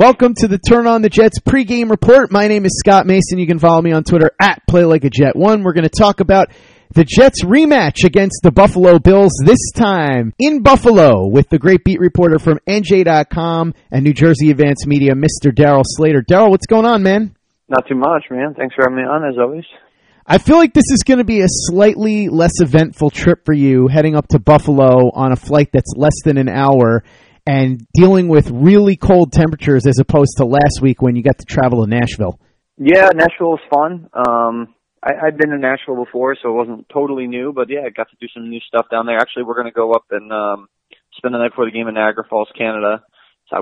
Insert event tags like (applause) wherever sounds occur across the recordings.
Welcome to the Turn on the Jets pregame report. My name is Scott Mason. You can follow me on Twitter at PlayLikeAJet1. We're going to talk about the Jets rematch against the Buffalo Bills this time in Buffalo with the great beat reporter from NJ.com and New Jersey Advance Media, Mr. Darryl Slater. Darryl, what's going on, man? Not too much, man. Thanks for having me on, as always. I feel like this is going to be a slightly less eventful trip for you heading up to Buffalo on a flight that's less than an hour and dealing with really cold temperatures as opposed to last week when you got to travel to Nashville. Yeah, Nashville was fun. Um, I, I'd been to Nashville before, so it wasn't totally new, but yeah, I got to do some new stuff down there. Actually, we're going to go up and um, spend the night before the game in Niagara Falls, Canada,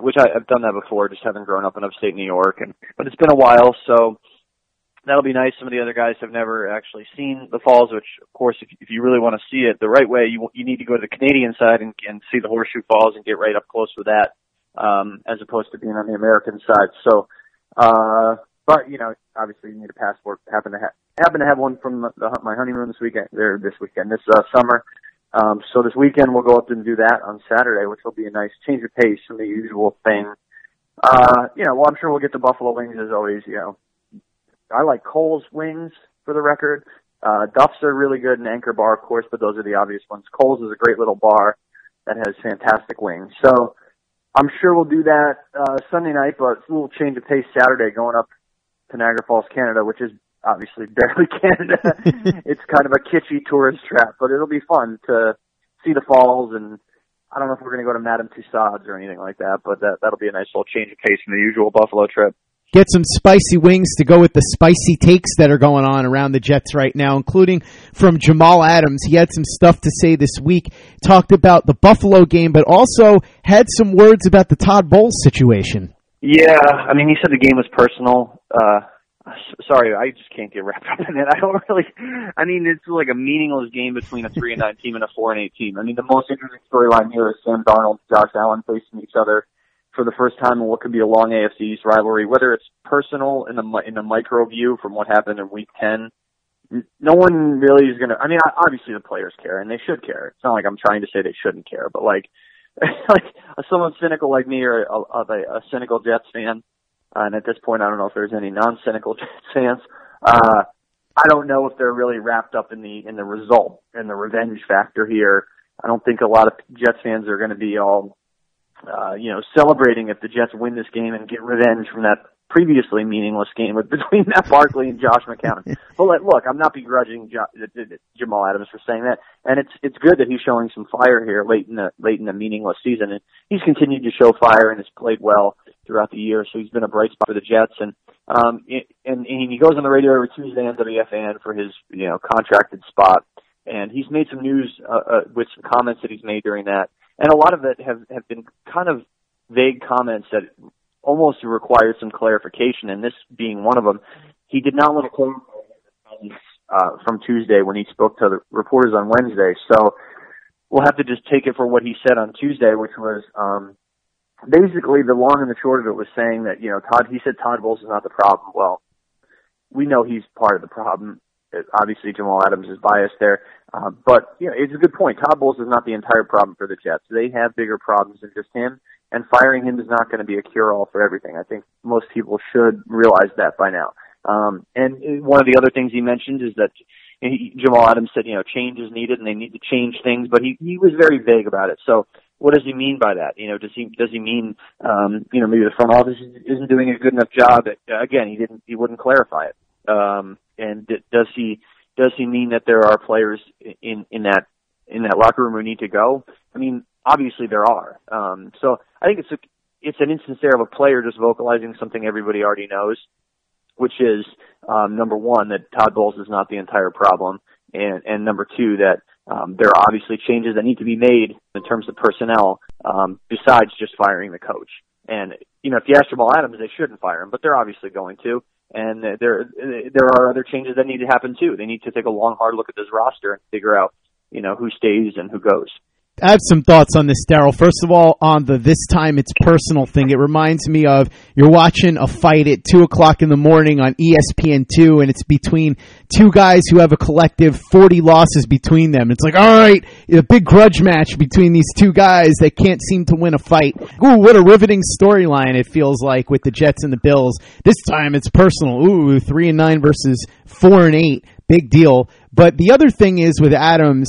which I, I've done that before, just having grown up in upstate New York, and but it's been a while, so that'll be nice. Some of the other guys have never actually seen the falls, which of course, if, if you really want to see it the right way, you you need to go to the Canadian side and, and see the Horseshoe Falls and get right up close with that, um, as opposed to being on the American side. So, uh, but you know, obviously you need a passport. Happen to have happen to have one from the, the, my honeymoon this weekend. There this weekend, this uh, summer. Um, so this weekend we'll go up and do that on Saturday, which will be a nice change of pace from the usual thing. Uh, you know, well, I'm sure we'll get the buffalo wings as always. You know, I like Cole's wings for the record. Uh, Duff's are really good and Anchor Bar, of course, but those are the obvious ones. Cole's is a great little bar that has fantastic wings. So I'm sure we'll do that uh, Sunday night, but it's a little change of pace Saturday going up to Niagara Falls, Canada, which is obviously (laughs) barely Canada. (laughs) it's kind of a kitschy tourist trap, but it'll be fun to see the falls and I don't know if we're going to go to Madame Tussauds or anything like that, but that that'll be a nice little change of pace from the usual Buffalo trip get some spicy wings to go with the spicy takes that are going on around the Jets right now, including from Jamal Adams. He had some stuff to say this week, talked about the Buffalo game, but also had some words about the Todd Bowles situation. Yeah, I mean, he said the game was personal. Uh, sorry, I just can't get wrapped (laughs) up in it. I don't really. I mean, it's like a meaningless game between a three and nine team and a four and eight team. I mean, the most interesting storyline here is Sam Darnold, Josh Allen facing each other for the first time in what could be a long AFC East rivalry, whether it's personal in the in the micro view from what happened in Week 10. No one really is going to. I mean, obviously the players care and they should care. It's not like I'm trying to say they shouldn't care, but like, (laughs) like someone cynical like me or a, a, a cynical Jets fan, uh, and at this point I don't know if there's any non-cynical (laughs) Jets fans. Uh, I don't know if they're really wrapped up in the in the result and the revenge factor here. I don't think a lot of Jets fans are going to be all uh, you know, celebrating if the Jets win this game and get revenge from that previously meaningless game (laughs) between Matt Barkley and Josh McCown. (laughs) but like, look, I'm not begrudging jo- Jamal Adams for saying that, and it's it's good that he's showing some fire here late in the late in the meaningless season, and he's continued to show fire and has played well throughout the year. So he's been a bright spot for the Jets, and um, and, and he goes on the radio every Tuesday on WFAN for his you know contracted spot, and he's made some news uh, uh, with some comments that he's made during that and a lot of it have have been kind of vague comments that almost required some clarification. And this being one of them, he did not want to clarify uh, from Tuesday when he spoke to the reporters on Wednesday. So we'll have to just take it for what he said on Tuesday, which was um, basically the long and the short of it was saying that you know Todd. He said Todd Bowles is not the problem. Well, we know he's part of the problem obviously Jamal Adams is biased there. Uh, but you know, it's a good point. Todd Bowles is not the entire problem for the Jets. They have bigger problems than just him, and firing him is not going to be a cure-all for everything. I think most people should realize that by now. Um, and one of the other things he mentioned is that he, Jamal Adams said, you know, change is needed and they need to change things, but he he was very vague about it. So what does he mean by that? You know, does he does he mean um, you know maybe the front office isn't doing a good enough job? At, again, he didn't he wouldn't clarify it. Um, and d- does he does he mean that there are players in in that in that locker room who need to go? I mean, obviously there are. Um, so I think it's a it's an instance there of a player just vocalizing something everybody already knows, which is um, number one that Todd Bowles is not the entire problem, and and number two that um, there are obviously changes that need to be made in terms of personnel um, besides just firing the coach. And you know, if you ask Jamal Adams, they shouldn't fire him, but they're obviously going to and there there are other changes that need to happen too. They need to take a long, hard look at this roster and figure out, you know, who stays and who goes. I have some thoughts on this, Darryl. First of all, on the this time it's personal thing. It reminds me of you're watching a fight at two o'clock in the morning on ESPN two, and it's between two guys who have a collective forty losses between them. It's like, all right, a big grudge match between these two guys that can't seem to win a fight. Ooh, what a riveting storyline it feels like with the Jets and the Bills. This time it's personal. Ooh, three and nine versus four and eight. Big deal. But the other thing is with Adams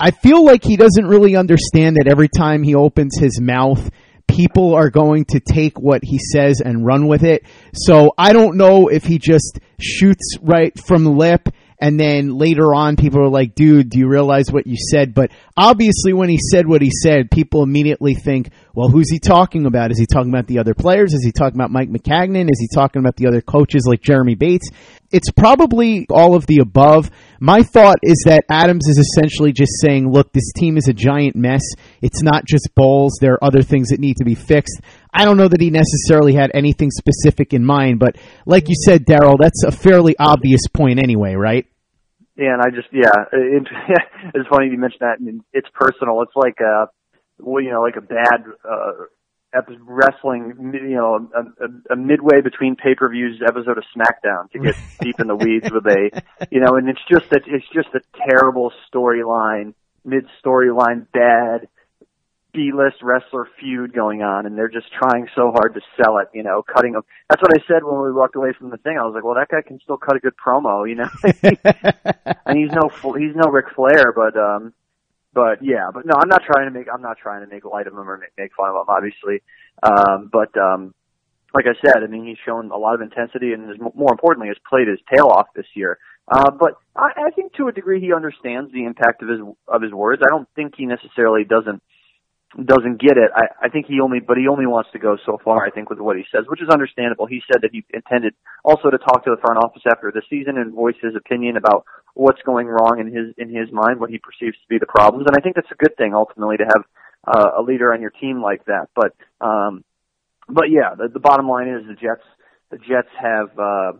I feel like he doesn't really understand that every time he opens his mouth, people are going to take what he says and run with it. So I don't know if he just shoots right from the lip and then later on people are like, dude, do you realize what you said? But obviously when he said what he said, people immediately think, well, who's he talking about? Is he talking about the other players? Is he talking about Mike Maccagnan? Is he talking about the other coaches like Jeremy Bates? It's probably all of the above. My thought is that Adams is essentially just saying, look, this team is a giant mess. It's not just Bowles. There are other things that need to be fixed. I don't know that he necessarily had anything specific in mind, but like you said, Darryl, that's a fairly obvious point anyway, right? Yeah, and I just yeah, it, (laughs) it's funny you mentioned that. I mean, it's personal. It's like uh, well, you know, like a bad uh, wrestling, you know, a, a, a midway between pay per views episode of SmackDown to get deep in the weeds with a, you know, and it's just that it's just a terrible storyline, mid storyline, bad B-list wrestler feud going on, and they're just trying so hard to sell it. You know, cutting them. That's what I said when we walked away from the thing. I was like, well, that guy can still cut a good promo. You know, (laughs) (laughs) and he's no he's no Ric Flair, but um, but yeah, but no, I'm not trying to make I'm not trying to make light of him or make, make fun of him, obviously. Um, but um, like I said, I mean, he's shown a lot of intensity, and more importantly, has played his tail off this year. Uh, but I, I think to a degree he understands the impact of his of his words. I don't think he necessarily doesn't doesn't get it. I, I think he only, but he only wants to go so far. I think with what he says, which is understandable. He said that he intended also to talk to the front office after the season and voice his opinion about what's going wrong in his in his mind, what he perceives to be the problems. And I think that's a good thing ultimately to have uh, a leader on your team like that. But um, but yeah, the, the bottom line is the Jets the Jets have. Uh,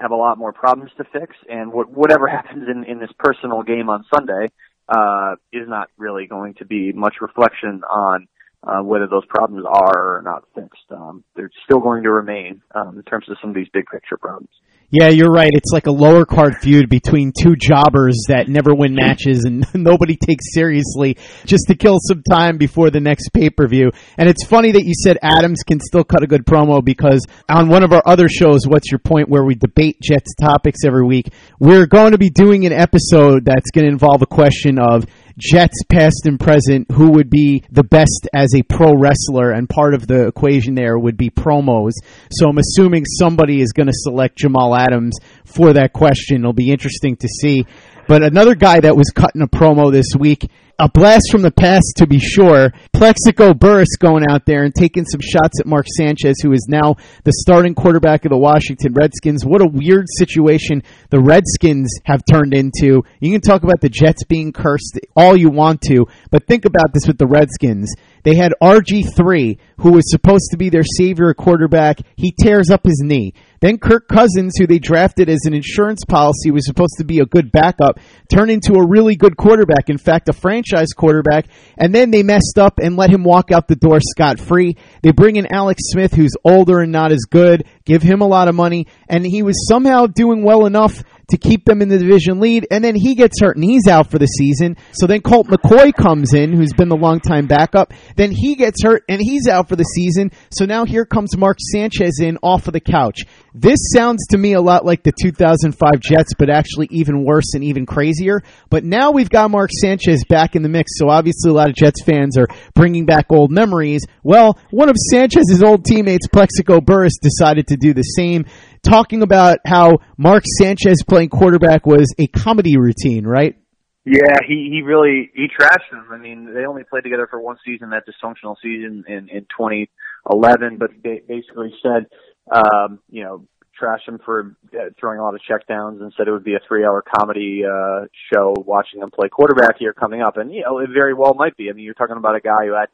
have a lot more problems to fix, and what, whatever (laughs) happens in, in this personal game on Sunday, uh, is not really going to be much reflection on uh, whether those problems are or not fixed. Um, they're still going to remain um, in terms of some of these big picture problems. Yeah, you're right. It's like a lower card feud between two jobbers that never win matches and (laughs) nobody takes seriously just to kill some time before the next pay per view. And it's funny that you said Adams can still cut a good promo because on one of our other shows, What's Your Point, where we debate Jets topics every week, we're going to be doing an episode that's going to involve a question of Jets past and present, who would be the best as a pro wrestler, and part of the equation there would be promos. So I'm assuming somebody is going to select Jamal Adams for that question. It'll be interesting to see. But another guy that was cutting a promo this week a blast from the past to be sure. Plaxico Burress going out there and taking some shots at Mark Sanchez, who is now the starting quarterback of the Washington Redskins. What a weird situation the Redskins have turned into. You can talk about the Jets being cursed all you want to, but think about this with the Redskins. They had RG3, who was supposed to be their savior quarterback. He tears up his knee. Then Kirk Cousins, who they drafted as an insurance policy, was supposed to be a good backup, turned into a really good quarterback. In fact, a franchise quarterback. And then they messed up and let him walk out the door scot free. They bring in Alex Smith, who's older and not as good, give him a lot of money, and he was somehow doing well enough to keep them in the division lead, and then he gets hurt and he's out for the season. So then Colt McCoy comes in, who's been the longtime backup. Then he gets hurt and he's out for the season. So now here comes Mark Sanchez in off of the couch. This sounds to me a lot like the 2005 Jets, but actually even worse and even crazier. But now we've got Mark Sanchez back in the mix, so obviously a lot of Jets fans are bringing back old memories. Well, one of Sanchez's old teammates, Plaxico Burress, decided to do the same talking about how Mark Sanchez playing quarterback was a comedy routine, right? Yeah, he he really he trashed them. I mean, they only played together for one season, that dysfunctional season in in 2011. But they basically said, um, you know, trashed him for uh, throwing a lot of checkdowns and said it would be a three-hour comedy uh, show watching him play quarterback here coming up. And you know, it very well might be. I mean, you're talking about a guy who had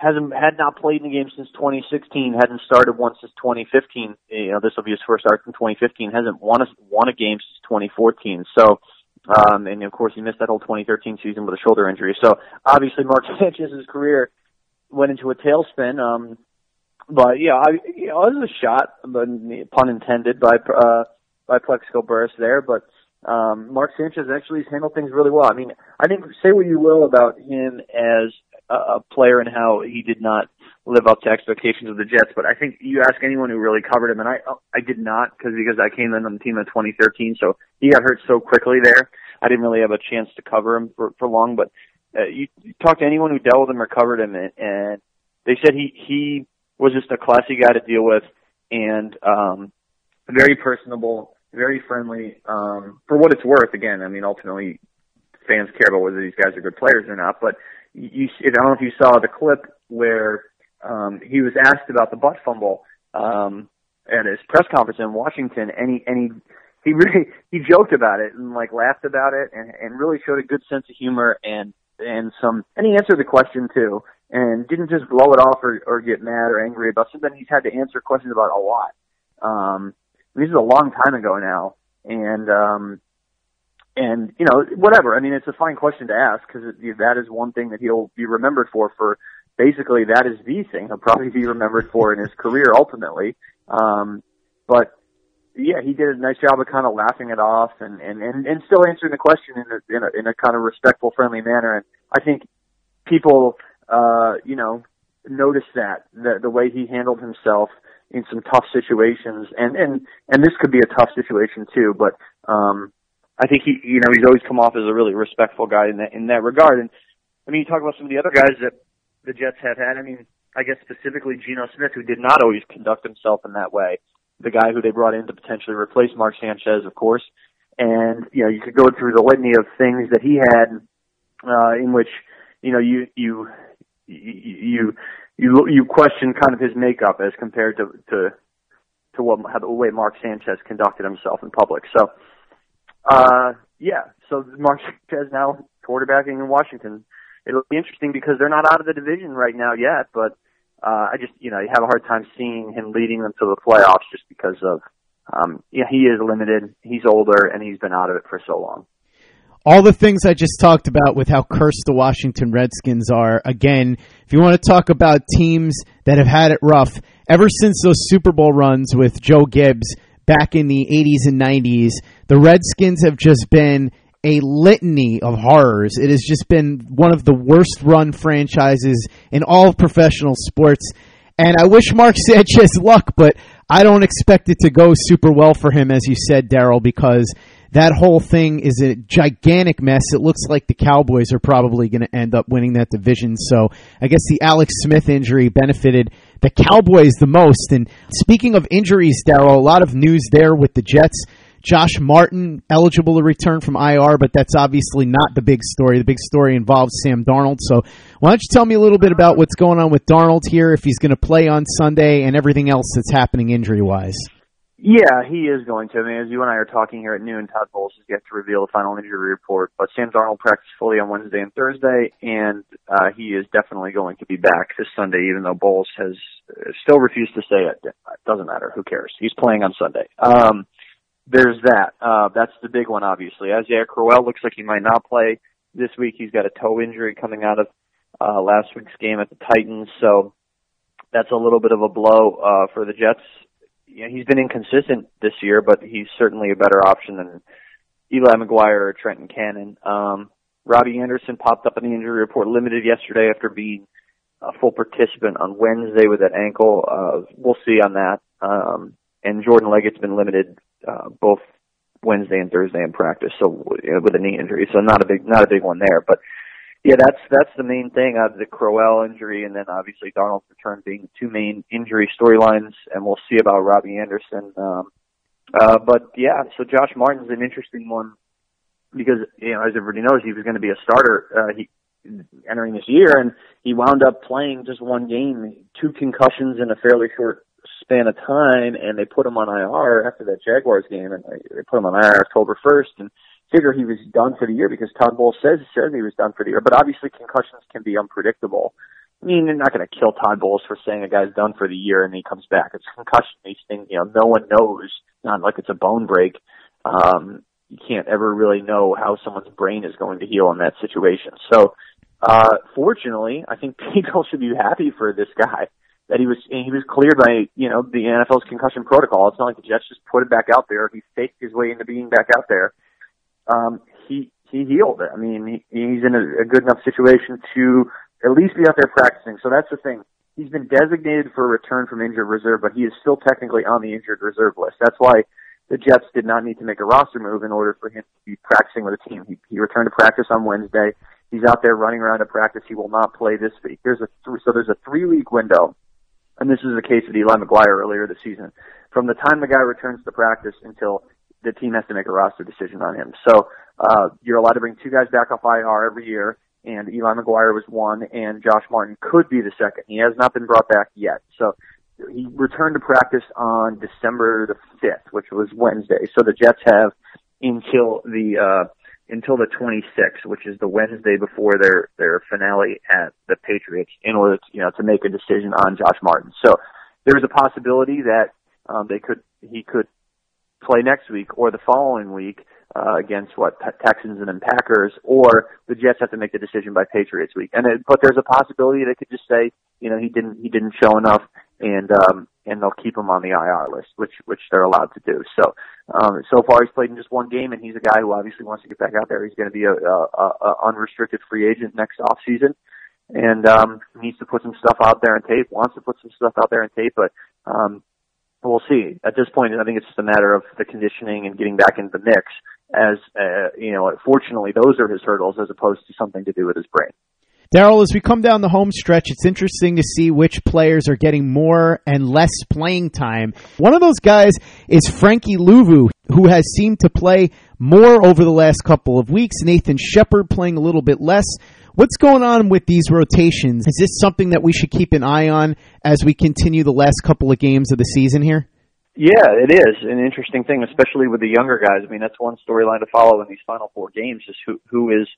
hasn't had not played in the game since 2016. Hadn't started once since 2015. You know, this will be his first start in 2015. Hasn't won a won a game since 2014. So Um, and of course, he missed that whole 2013 season with a shoulder injury. So obviously, Mark (laughs) Sanchez's career went into a tailspin. Um, but yeah, I, you know, it was a shot, but pun intended by uh, by Plaxico Burress there. But um, Mark Sanchez actually has handled things really well. I mean, I think say what you will about him as a player and how he did not live up to expectations of the Jets, but I think you ask anyone who really covered him, and I I did not because because I came in on the team in 2013, so he got hurt so quickly there. I didn't really have a chance to cover him for for long, but uh, you, you talk to anyone who dealt with him or covered him, and, and they said he he was just a classy guy to deal with, and um, very personable, very friendly. Um, for what it's worth, again, I mean, ultimately, fans care about whether these guys are good players or not, but you, I don't know if you saw the clip where um, he was asked about the butt fumble um, at his press conference in Washington, and he and he he really he joked about it and like laughed about it, and and really showed a good sense of humor and and some and he answered the question too, and didn't just blow it off or or get mad or angry about something he's had to answer questions about a lot. Um, this is a long time ago now, and um, and you know whatever. I mean, it's a fine question to ask because that is one thing that he'll be remembered for. For basically, that is the thing he'll probably be remembered for in his career ultimately. Um, but yeah, he did a nice job of kind of laughing it off and and and, and still answering the question in a, in a in a kind of respectful, friendly manner. And I think people, uh, you know, noticed that the the way he handled himself in some tough situations, and and and this could be a tough situation too. But um, I think he, you know, he's always come off as a really respectful guy in that in that regard. And I mean, you talk about some of the other guys that the Jets have had. I mean, I guess specifically Geno Smith, who did not always conduct himself in that way. The guy who they brought in to potentially replace Mark Sanchez, of course. And you know, you could go through the litany of things that he had, uh, in which you know you you you you you question kind of his makeup as compared to to to what how the way Mark Sanchez conducted himself in public. So uh, yeah. So Mark Sanchez now quarterbacking in Washington. It'll be interesting because they're not out of the division right now yet, but uh, I just you know you have a hard time seeing him leading them to the playoffs just because of um, yeah he is limited, he's older, and he's been out of it for so long. All the things I just talked about with how cursed the Washington Redskins are. Again, if you want to talk about teams that have had it rough, ever since those Super Bowl runs with Joe Gibbs back in the 80s and 90s, the Redskins have just been a litany of horrors. It has just been one of the worst run franchises in all of professional sports. And I wish Mark (laughs) Sanchez luck, but I don't expect it to go super well for him, as you said, Darryl, because that whole thing is a gigantic mess. It looks like the Cowboys are probably going to end up winning that division. So I guess the Alex Smith injury benefited the Cowboys the most. And speaking of injuries, Darryl, a lot of news there with the Jets. Josh Martin eligible to return from IR, but that's obviously not the big story. The big story involves Sam Darnold. So why don't you tell me a little bit about what's going on with Darnold here, if he's going to play on Sunday, and everything else that's happening injury wise? Yeah, he is going to. I mean, as you and I are talking here at noon, Todd Bowles has yet to reveal the final injury report. But Sam Darnold practiced fully on Wednesday and Thursday, and uh, he is definitely going to be back this Sunday, even though Bowles has still refused to say it. It doesn't matter. Who cares? He's playing on Sunday. Um, there's that. Uh, that's the big one, obviously. Isaiah Crowell looks like he might not play this week. He's got a toe injury coming out of uh, last week's game at the Titans, so that's a little bit of a blow uh, for the Jets you know, he's been inconsistent this year, but he's certainly a better option than Eli McGuire or Trenton Cannon. Um, Robbie Anderson popped up in the injury report limited yesterday after being a full participant on Wednesday with that ankle. Uh, we'll see on that. Um, and Jordan Leggett's been limited, uh, both Wednesday and Thursday in practice, so you know, with a knee injury, so not a big, not a big one there, but yeah, that's that's the main thing. Uh, the Crowell injury, and then obviously Darnold's return being the two main injury storylines, and we'll see about Robbie Anderson. Um, uh, but yeah, so Josh Martin's an interesting one because you know as everybody knows he was going to be a starter. Uh, he entering this year, and he wound up playing just one game, two concussions in a fairly short span of time, and they put him on IR after that Jaguars game, and they put him on IR October first, and figure he was done for the year because Todd Bowles says he says he was done for the year. But obviously concussions can be unpredictable. I mean, they're not going to kill Todd Bowles for saying a guy's done for the year and he comes back. It's a concussion. These things, you know, no one knows. Not like it's a bone break. Um, you can't ever really know how someone's brain is going to heal in that situation. So, uh, fortunately, I think (laughs) people should be happy for this guy that he was he was cleared by you know the NFL's concussion protocol. It's not like the Jets just put it back out there. He faked his way into being back out there. Um, he he healed. I mean, he, he's in a, a good enough situation to at least be out there practicing. So that's the thing. He's been designated for return from injured reserve, but he is still technically on the injured reserve list. That's why the Jets did not need to make a roster move in order for him to be practicing with the team. He, he returned to practice on Wednesday. He's out there running around at practice. He will not play this week. There's a th- so there's a three week window, and this is the case with Eli McGuire earlier this season. From the time the guy returns to practice until the team has to make a roster decision on him. So uh, you're allowed to bring two guys back off IR every year and Eli McGuire was one, and Josh Martin could be the second. He has not been brought back yet. So he returned to practice on December the 5th, which was Wednesday. So the Jets have until the, uh, until the 26th, which is the Wednesday before their, their finale at the Patriots in order to, you know, to make a decision on Josh Martin. So there's a possibility that, um, they could, he could play next week or the following week uh, against what Texans and then Packers, or the Jets have to make the decision by Patriots week. And it, but there's a possibility they could just say, you know, he didn't he didn't show enough, and um, and they'll keep him on the IR list, which which they're allowed to do. So um, so far he's played in just one game, and he's a guy who obviously wants to get back out there. He's going to be a, a, a unrestricted free agent next off season. And um, needs to put some stuff out there on tape. Wants to put some stuff out there on tape, but um, we'll see. At this point, I think it's just a matter of the conditioning and getting back into the mix. As uh, you know, fortunately, those are his hurdles as opposed to something to do with his brain. Darryl, as we come down the home stretch, it's interesting to see which players are getting more and less playing time. One of those guys is Frankie Luvu, who has seemed to play more over the last couple of weeks. Nathan Shepard playing a little bit less. What's going on with these rotations? Is this something that we should keep an eye on as we continue the last couple of games of the season here? Yeah, it is an interesting thing, especially with the younger guys. I mean, that's one storyline to follow in these final four games: is who who is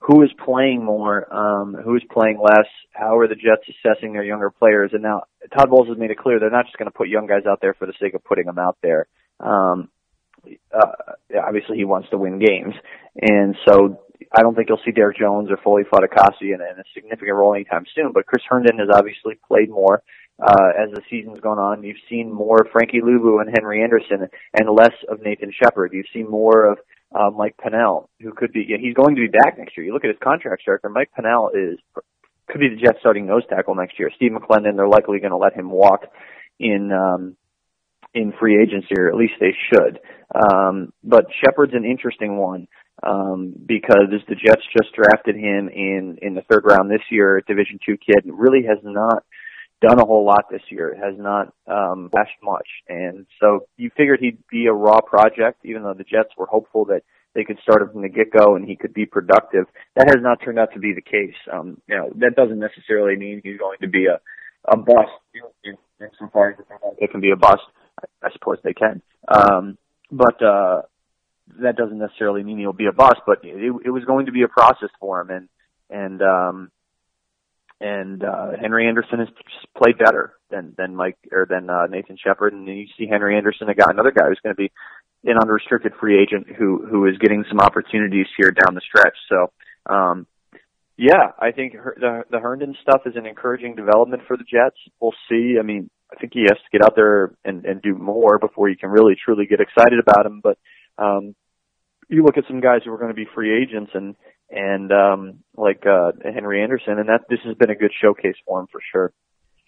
who is playing more, um, who is playing less. How are the Jets assessing their younger players? And now Todd Bowles has made it clear they're not just going to put young guys out there for the sake of putting them out there. Um, uh, obviously, he wants to win games, and so I don't think you'll see Derrick Jones or Foley Fatukasi in, in a significant role anytime soon. But Chris Herndon has obviously played more uh, as the season's gone on. You've seen more Frankie Luvu and Henry Anderson, and less of Nathan Shepard. You've seen more of uh, Mike Pennel, who could be. He's going to be back next year. You look at his contract structure. Mike Pennel is could be the Jets starting nose tackle next year. Steve McLendon, they're likely going to let him walk in um, in free agency, or at least they should. Um, but Shepard's an interesting one um, because the Jets just drafted him in in the third round this year, Division two kid, and really has not done a whole lot this year. It has not um, flashed much, and so you figured he'd be a raw project, even though the Jets were hopeful that they could start him from the get go and he could be productive. That has not turned out to be the case. Um, you know, that doesn't necessarily mean he's going to be a a bust. Insofar as it can be a bust, I, I suppose they can. Um, but uh, that doesn't necessarily mean he'll be a bust, but it, it was going to be a process for him, and and um, and uh, Henry Anderson has played better than than Mike or than uh, Nathan Shepard, and then you see Henry Anderson, a guy, another guy who's going to be an unrestricted free agent who who is getting some opportunities here down the stretch. So, um, yeah, I think her, the the Herndon stuff is an encouraging development for the Jets. We'll see. I mean, I think he has to get out there and and do more before you can really truly get excited about him. But um, you look at some guys who are going to be free agents and and um, like uh, Henry Anderson, and that this has been a good showcase for him for sure.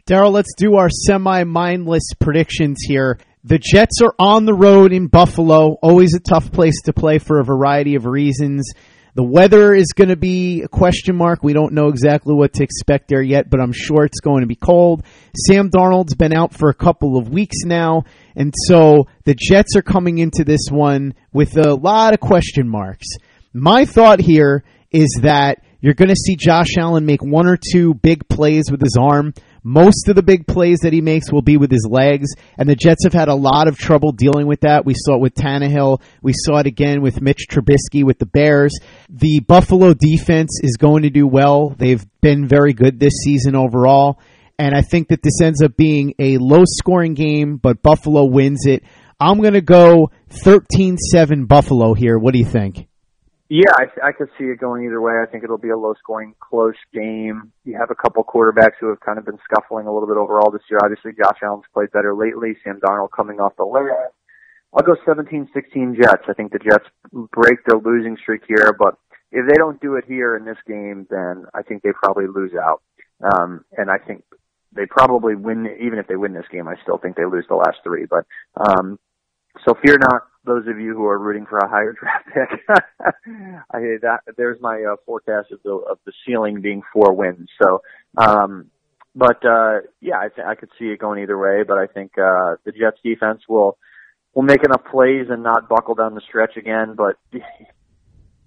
Darryl, let's do our semi-mindless predictions here. The Jets are on the road in Buffalo, always a tough place to play for a variety of reasons. The weather is going to be a question mark. We don't know exactly what to expect there yet, but I'm sure it's going to be cold. Sam Darnold's been out for a couple of weeks now, and so the Jets are coming into this one with a lot of question marks. My thought here is that you're going to see Josh Allen make one or two big plays with his arm. Most of the big plays that he makes will be with his legs, and the Jets have had a lot of trouble dealing with that. We saw it with Tannehill. We saw it again with Mitch Trubisky with the Bears. The Buffalo defense is going to do well. They've been very good this season overall, and I think that this ends up being a low scoring game, but Buffalo wins it. I'm going to go 13-7 Buffalo here. What do you think? Yeah, I, I could see it going either way. I think it'll be a low-scoring, close game. You have a couple quarterbacks who have kind of been scuffling a little bit overall this year. Obviously, Josh Allen's played better lately. Sam Darnold coming off the lay I'll go 17-16 Jets. I think the Jets break their losing streak here, but if they don't do it here in this game, then I think they probably lose out. Um, and I think they probably win, even if they win this game, I still think they lose the last three. But, um, so fear not those of you who are rooting for a higher (laughs) draft pick. (laughs) I that there's my uh, forecast of the of the ceiling being four wins. So, um, but uh, yeah, I, th- I could see it going either way. But I think uh, the Jets defense will will make enough plays and not buckle down the stretch again. But (laughs)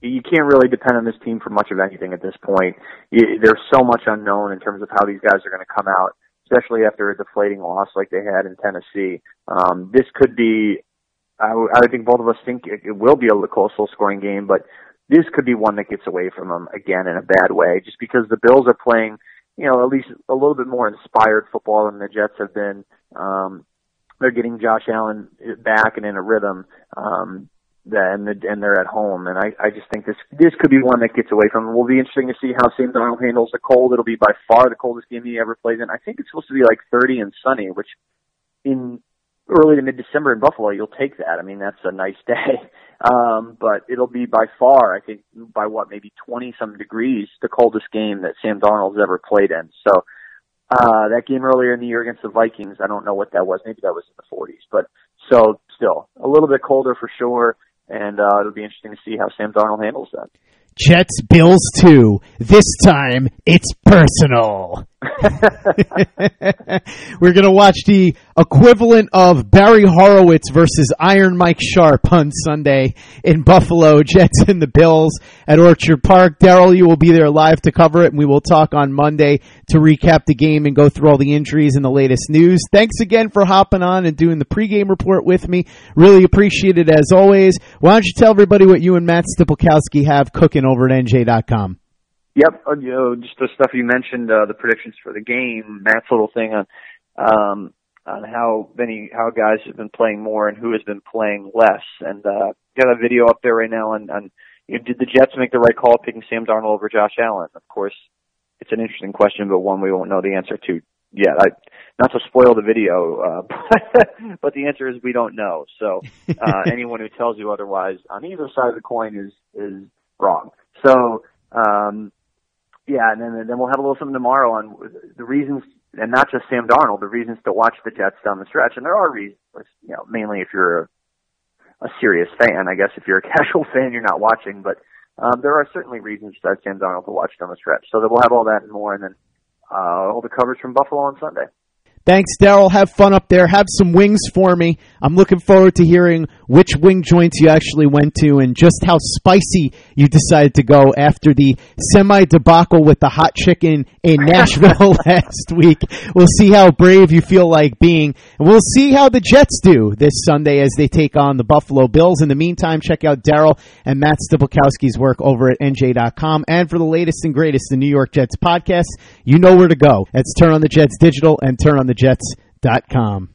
you can't really depend on this team for much of anything at this point. You, there's so much unknown in terms of how these guys are going to come out, especially after a deflating loss like they had in Tennessee. Um, this could be, I, w- I think both of us think it, it will be a low scoring game, but this could be one that gets away from them again in a bad way, just because the Bills are playing, you know, at least a little bit more inspired football than the Jets have been. Um, they're getting Josh Allen back and in a rhythm. Um, and the, and they're at home, and I I just think this this could be one that gets away from. Them. Will be interesting to see how Sam Darnold handles the cold. It'll be by far the coldest game he ever plays in. I think it's supposed to be like 30 and sunny, which in early to mid December in Buffalo, you'll take that. I mean, that's a nice (laughs) day. Um, but it'll be by far, I think, by what maybe 20 some degrees, the coldest game that Sam Darnold's ever played in. So uh, that game earlier in the year against the Vikings, I don't know what that was. Maybe that was in the 40s, but so still a little bit colder for sure. And uh, it'll be interesting to see how Sam Darnold handles that. Jets Bills 2. This time it's personal. (laughs) (laughs) We're going to watch the equivalent of Barry Horowitz versus Iron Mike Sharp on Sunday in Buffalo. (laughs) Jets and the Bills at Orchard Park. Darryl, you will be there live to cover it, and we will talk on Monday to recap the game and go through all the injuries and the latest news. Thanks again for hopping on and doing the pregame report with me. Really appreciate it as always. Why don't you tell everybody what you and Matt Stypulkoski have cooking over at NJ.com? Yep, uh, you know, just the stuff you mentioned, uh, the predictions for the game, Matt's little thing on, um, on how many, how guys have been playing more and who has been playing less. And, uh, got a video up there right now on, on, you know, did the Jets make the right call picking Sam Darnold over Josh Allen? Of course, it's an interesting question, but one we won't know the answer to yet. I, not to spoil the video, uh, but, (laughs) but the answer is we don't know. So, uh, (laughs) anyone who tells you otherwise on either side of the coin is, is wrong. So, um, yeah, and then then we'll have a little something tomorrow on the reasons, and not just Sam Darnold, the reasons to watch the Jets down the stretch. And there are reasons, you know, mainly if you're a, a serious fan. I guess if you're a (laughs) casual fan, you're not watching, but um, there are certainly reasons to Sam Darnold to watch down the stretch. So that we'll have all that and more, and then uh, all the coverage from Buffalo on Sunday. Thanks, Darryl. Have fun up there. Have some wings for me. I'm looking forward to hearing which wing joints you actually went to and just how spicy you decided to go after the semi debacle with the hot chicken in (laughs) Nashville (laughs) last week. We'll see how brave you feel like being, and we'll see how the Jets do this Sunday as they take on the Buffalo Bills. In the meantime, check out Darryl and Matt Stypulkoski's work over at NJ.com. And for the latest and greatest, the New York Jets podcast, you know where to go. It's Turn on the Jets Digital and Turn on the jets.com.